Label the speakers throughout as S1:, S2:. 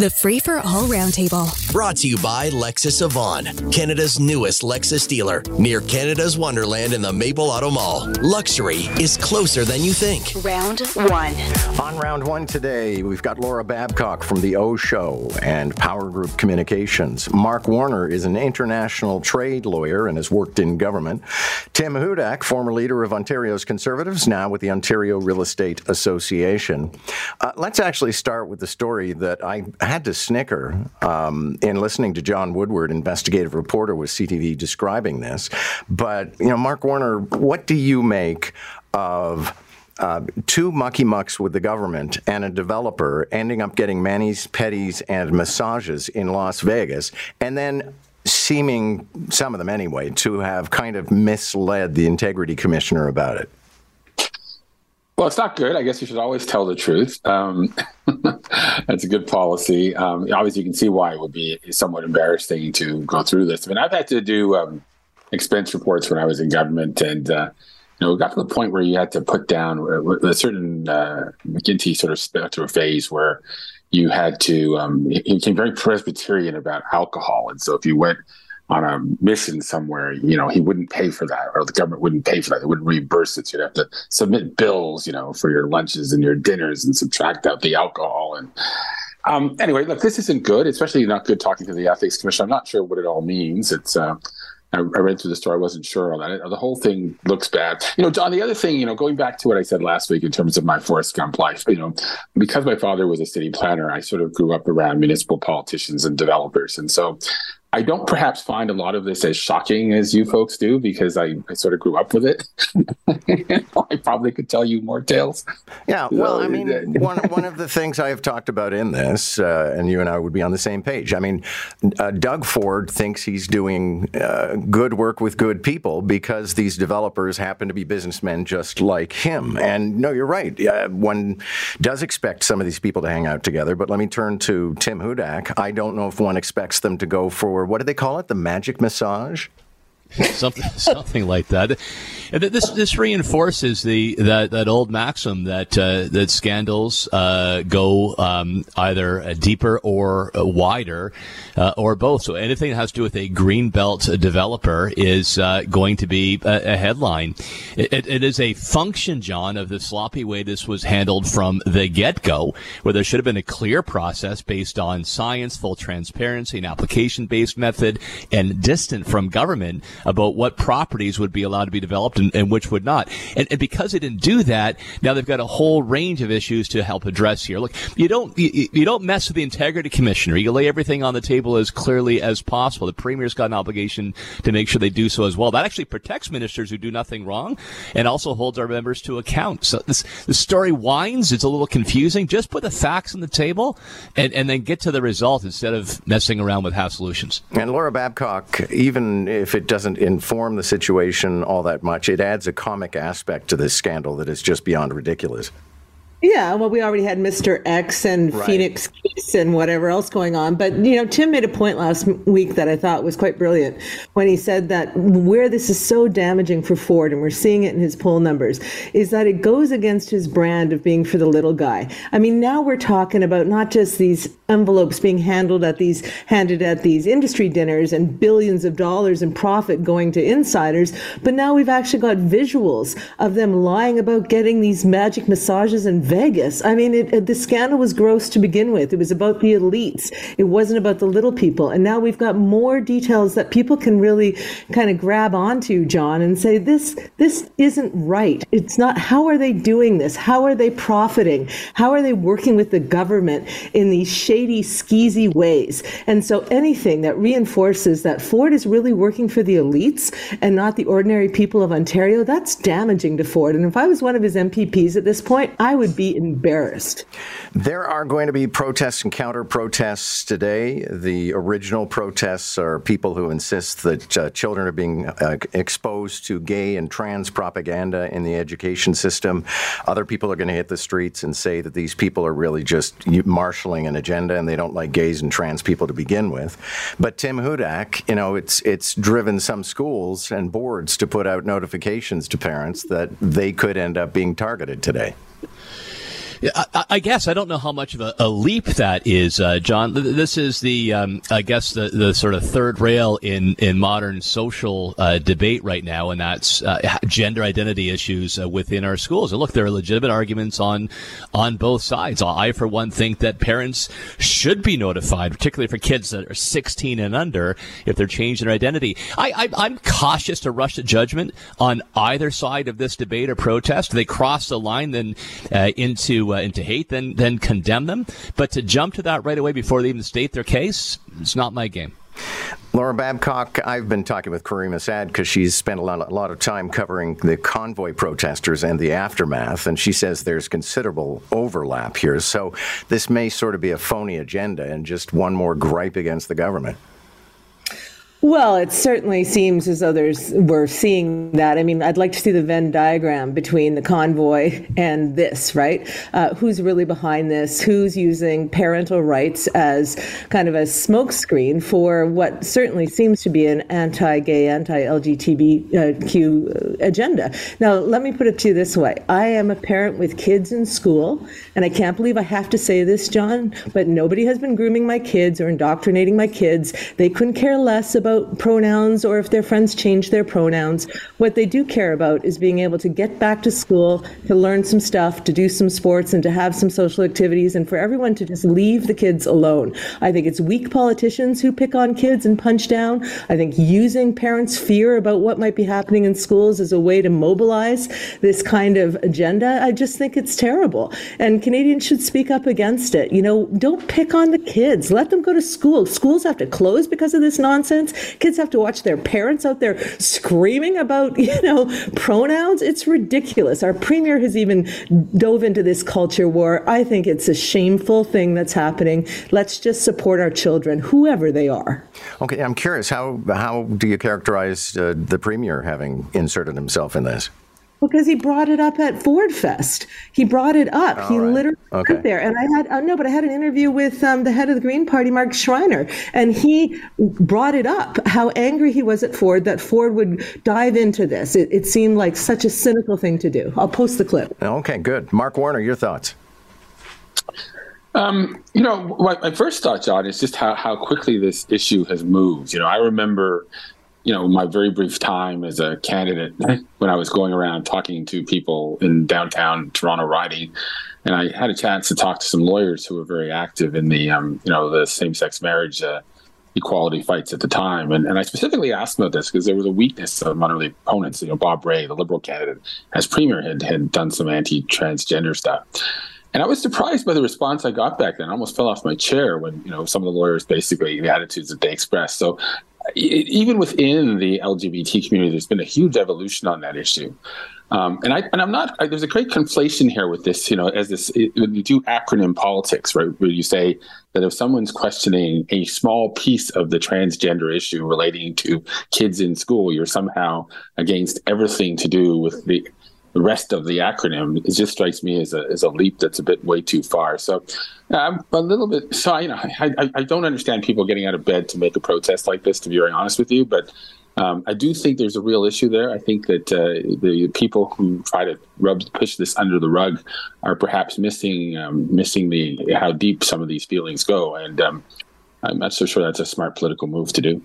S1: the Free for All Roundtable.
S2: Brought to you by Lexus Avon, Canada's newest Lexus dealer, near Canada's Wonderland in the Maple Auto Mall. Luxury is closer than you think.
S1: Round one.
S3: On round one today, we've got Laura Babcock from The O Show and Power Group Communications. Mark Warner is an international trade lawyer and has worked in government. Tim Hudak, former leader of Ontario's Conservatives, now with the Ontario Real Estate Association. Uh, let's actually start with the story that I had to snicker um, in listening to John Woodward, investigative reporter with CTV, describing this. But, you know, Mark Warner, what do you make of uh, two mucky mucks with the government and a developer ending up getting manis, petties, and massages in Las Vegas, and then seeming, some of them anyway, to have kind of misled the integrity commissioner about it?
S4: Well, it's not good. I guess you should always tell the truth. Um, that's a good policy. Um, obviously, you can see why it would be somewhat embarrassing to go through this. I mean, I've had to do um, expense reports when I was in government, and uh, you know, it got to the point where you had to put down a certain uh, McGuinty sort of a phase where you had to. Um, he became very Presbyterian about alcohol, and so if you went on a mission somewhere, you know, he wouldn't pay for that, or the government wouldn't pay for that. They wouldn't reimburse it. You'd have to submit bills, you know, for your lunches and your dinners and subtract out the alcohol. And um, anyway, look, this isn't good, especially not good talking to the ethics commission. I'm not sure what it all means. It's, uh, I, I read through the story. I wasn't sure on that. The whole thing looks bad. You know, John, the other thing, you know, going back to what I said last week in terms of my Forrest Gump life, you know, because my father was a city planner, I sort of grew up around municipal politicians and developers. And so I don't perhaps find a lot of this as shocking as you folks do because I, I sort of grew up with it. I probably could tell you more tales.
S3: Yeah, well, I mean, one, one of the things I have talked about in this, uh, and you and I would be on the same page. I mean, uh, Doug Ford thinks he's doing uh, good work with good people because these developers happen to be businessmen just like him. And no, you're right. one does expect some of these people to hang out together, but let me turn to Tim Hudak. I don't know if one expects them to go for or what do they call it? The magic massage?
S5: something something like that. This this reinforces the that, that old maxim that uh, that scandals uh, go um, either deeper or wider uh, or both. So anything that has to do with a green belt developer is uh, going to be a, a headline. It, it, it is a function, John, of the sloppy way this was handled from the get go, where there should have been a clear process based on science, full transparency, an application based method, and distant from government about what properties would be allowed to be developed and, and which would not. And, and, because they didn't do that, now they've got a whole range of issues to help address here. Look, you don't you, you don't mess with the integrity commissioner. You lay everything on the table as clearly as possible. The premier's got an obligation to make sure they do so as well. That actually protects ministers who do nothing wrong and also holds our members to account. So this the story winds. It's a little confusing. Just put the facts on the table and, and then get to the result instead of messing around with half solutions.
S3: And Laura Babcock, even if it doesn't inform the situation all that much. It adds a comic aspect to this scandal that is just beyond ridiculous.
S6: Yeah, well, we already had Mr. X and right. Phoenix Case and whatever else going on. But, you know, Tim made a point last week that I thought was quite brilliant when he said that where this is so damaging for Ford, and we're seeing it in his poll numbers, is that it goes against his brand of being for the little guy. I mean, now we're talking about not just these envelopes being handled at these, handed at these industry dinners and billions of dollars in profit going to insiders, but now we've actually got visuals of them lying about getting these magic massages and Vegas. I mean, it, it, the scandal was gross to begin with. It was about the elites. It wasn't about the little people. And now we've got more details that people can really kind of grab onto, John, and say this this isn't right. It's not. How are they doing this? How are they profiting? How are they working with the government in these shady, skeezy ways? And so anything that reinforces that Ford is really working for the elites and not the ordinary people of Ontario, that's damaging to Ford. And if I was one of his MPPs at this point, I would be embarrassed.
S3: There are going to be protests and counter protests today. The original protests are people who insist that uh, children are being uh, exposed to gay and trans propaganda in the education system. Other people are going to hit the streets and say that these people are really just marshaling an agenda and they don't like gays and trans people to begin with. But Tim Hudak, you know, it's it's driven some schools and boards to put out notifications to parents that they could end up being targeted today.
S5: I, I, guess I don't know how much of a, a leap that is, uh, John. This is the, um, I guess, the, the sort of third rail in, in modern social uh, debate right now, and that's uh, gender identity issues uh, within our schools. And look, there are legitimate arguments on on both sides. I, for one, think that parents should be notified, particularly for kids that are 16 and under, if they're changing their identity. I, I, I'm cautious to rush to judgment on either side of this debate or protest. They cross the line then uh, into uh, into hate, then then condemn them. But to jump to that right away before they even state their case, it's not my game.
S3: Laura Babcock, I've been talking with Karima Assad because she's spent a lot, a lot, of time covering the convoy protesters and the aftermath, and she says there's considerable overlap here. So this may sort of be a phony agenda and just one more gripe against the government.
S6: Well, it certainly seems as though there's we're seeing that. I mean, I'd like to see the Venn diagram between the convoy and this, right? Uh, who's really behind this? Who's using parental rights as kind of a smokescreen for what certainly seems to be an anti-gay, anti-LGBTQ agenda? Now, let me put it to you this way: I am a parent with kids in school, and I can't believe I have to say this, John, but nobody has been grooming my kids or indoctrinating my kids. They couldn't care less about about pronouns or if their friends change their pronouns. What they do care about is being able to get back to school, to learn some stuff, to do some sports, and to have some social activities, and for everyone to just leave the kids alone. I think it's weak politicians who pick on kids and punch down. I think using parents' fear about what might be happening in schools as a way to mobilize this kind of agenda, I just think it's terrible. And Canadians should speak up against it. You know, don't pick on the kids. Let them go to school. Schools have to close because of this nonsense. Kids have to watch their parents out there screaming about, you know, pronouns. It's ridiculous. Our premier has even dove into this culture war. I think it's a shameful thing that's happening. Let's just support our children, whoever they are.
S3: Okay, I'm curious. How how do you characterize uh, the premier having inserted himself in this?
S6: Because he brought it up at Ford Fest. He brought it up. All he right. literally okay. went there. And I had, uh, no, but I had an interview with um, the head of the Green Party, Mark Schreiner, and he brought it up how angry he was at Ford that Ford would dive into this. It, it seemed like such a cynical thing to do. I'll post the clip.
S3: Okay, good. Mark Warner, your thoughts?
S4: Um, you know, my first thought, John, is just how, how quickly this issue has moved. You know, I remember you know, my very brief time as a candidate when I was going around talking to people in downtown Toronto riding, and I had a chance to talk to some lawyers who were very active in the, um, you know, the same-sex marriage uh, equality fights at the time. And, and I specifically asked about this because there was a weakness of the opponents, you know, Bob Rae, the Liberal candidate, as premier, had, had done some anti-transgender stuff. And I was surprised by the response I got back then. I almost fell off my chair when, you know, some of the lawyers basically the attitudes that they expressed. So even within the LGBT community, there's been a huge evolution on that issue. Um, and I and I'm not. I, there's a great conflation here with this. You know, as this it, when you do acronym politics, right? Where you say that if someone's questioning a small piece of the transgender issue relating to kids in school, you're somehow against everything to do with the the rest of the acronym. It just strikes me as a as a leap that's a bit way too far. So I'm a little bit. So you know, I, I, I don't understand people getting out of bed to make a protest like this. To be very honest with you, but. Um, I do think there's a real issue there. I think that uh, the people who try to rub push this under the rug are perhaps missing um, missing the how deep some of these feelings go, and um, I'm not so sure that's a smart political move to do.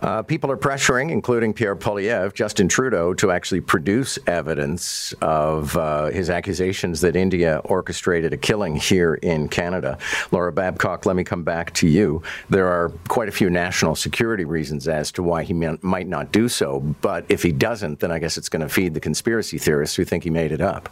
S3: Uh, people are pressuring, including Pierre Poilievre, Justin Trudeau, to actually produce evidence of uh, his accusations that India orchestrated a killing here in Canada. Laura Babcock, let me come back to you. There are quite a few national security reasons as to why he might not do so, but if he doesn't, then I guess it's going to feed the conspiracy theorists who think he made it up.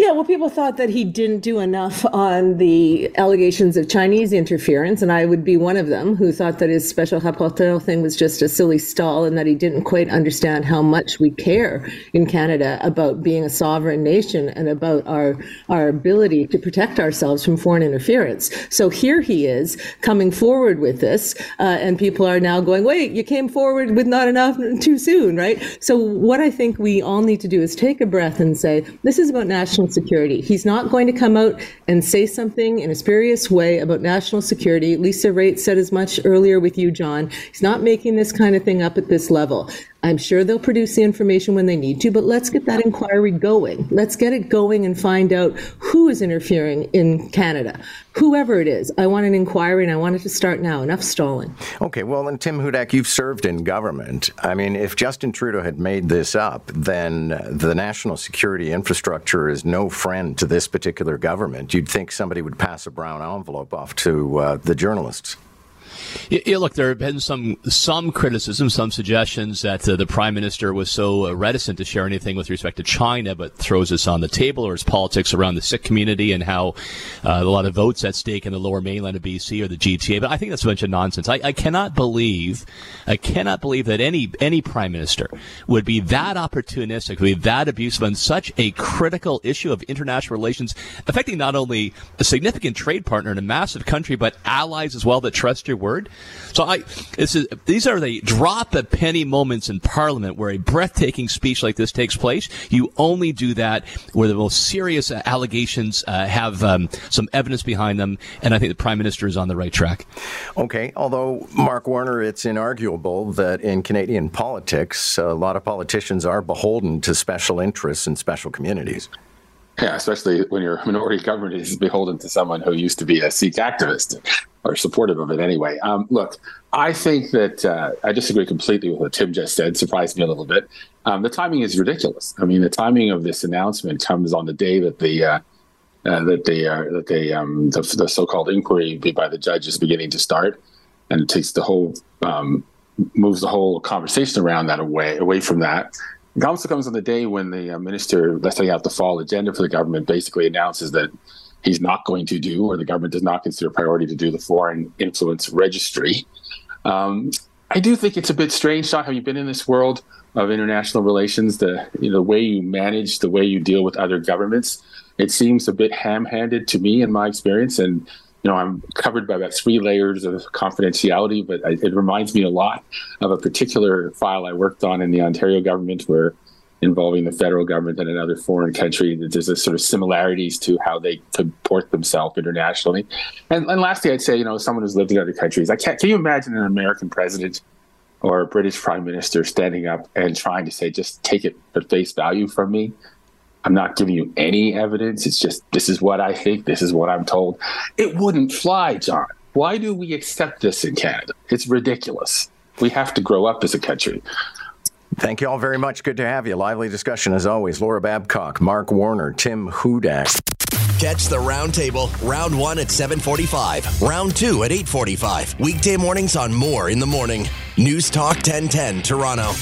S6: Yeah, well, people thought that he didn't do enough on the allegations of Chinese interference, and I would be one of them who thought that his special rapporteur thing was just a silly stall and that he didn't quite understand how much we care in Canada about being a sovereign nation and about our our ability to protect ourselves from foreign interference. So here he is coming forward with this, uh, and people are now going, "Wait, you came forward with not enough too soon, right?" So what I think we all need to do is take a breath and say, "This is about national." Security. He's not going to come out and say something in a spurious way about national security. Lisa Raitt said as much earlier with you, John. He's not making this kind of thing up at this level. I'm sure they'll produce the information when they need to, but let's get that inquiry going. Let's get it going and find out who is interfering in Canada. Whoever it is, I want an inquiry and I want it to start now. Enough stalling.
S3: Okay, well, and Tim Hudak, you've served in government. I mean, if Justin Trudeau had made this up, then the national security infrastructure is no friend to this particular government. You'd think somebody would pass a brown envelope off to uh, the journalists.
S5: Yeah, look, there have been some some criticism, some suggestions that uh, the prime minister was so uh, reticent to share anything with respect to China, but throws this on the table, or his politics around the Sikh community and how uh, a lot of votes at stake in the Lower Mainland of BC or the GTA. But I think that's a bunch of nonsense. I, I cannot believe, I cannot believe that any any prime minister would be that opportunistic, would be that abusive on such a critical issue of international relations, affecting not only a significant trade partner in a massive country, but allies as well that trust your word. So I, is, these are the drop a penny moments in Parliament where a breathtaking speech like this takes place. You only do that where the most serious uh, allegations uh, have um, some evidence behind them, and I think the Prime Minister is on the right track.
S3: Okay, although Mark Warner, it's inarguable that in Canadian politics, a lot of politicians are beholden to special interests and special communities.
S4: Yeah, especially when your minority government is beholden to someone who used to be a Sikh activist or supportive of it anyway. Um, look, I think that uh, I disagree completely with what Tim just said. Surprised me a little bit. Um, the timing is ridiculous. I mean, the timing of this announcement comes on the day that the uh, uh, that the uh, that the, um, the, the so-called inquiry by the judge is beginning to start, and it takes the whole um, moves the whole conversation around that away away from that. Also comes on the day when the uh, minister, let's say, out the fall agenda for the government, basically announces that he's not going to do, or the government does not consider priority to do the foreign influence registry. Um, I do think it's a bit strange, John. Have you been in this world of international relations? The you know, the way you manage, the way you deal with other governments, it seems a bit ham-handed to me in my experience. And you know, I'm covered by about three layers of confidentiality, but it reminds me a lot of a particular file I worked on in the Ontario government where involving the federal government and another foreign country. There's a sort of similarities to how they comport themselves internationally. And, and lastly, I'd say, you know, someone who's lived in other countries, I can't, can you imagine an American president or a British prime minister standing up and trying to say, just take it at face value from me? I'm not giving you any evidence. It's just, this is what I think. This is what I'm told. It wouldn't fly, John. Why do we accept this in Canada? It's ridiculous. We have to grow up as a country.
S3: Thank you all very much. Good to have you. Lively discussion as always. Laura Babcock, Mark Warner, Tim Hudak.
S2: Catch the roundtable, round one at 745, round two at 845. Weekday mornings on Moore in the Morning. News Talk 1010, Toronto.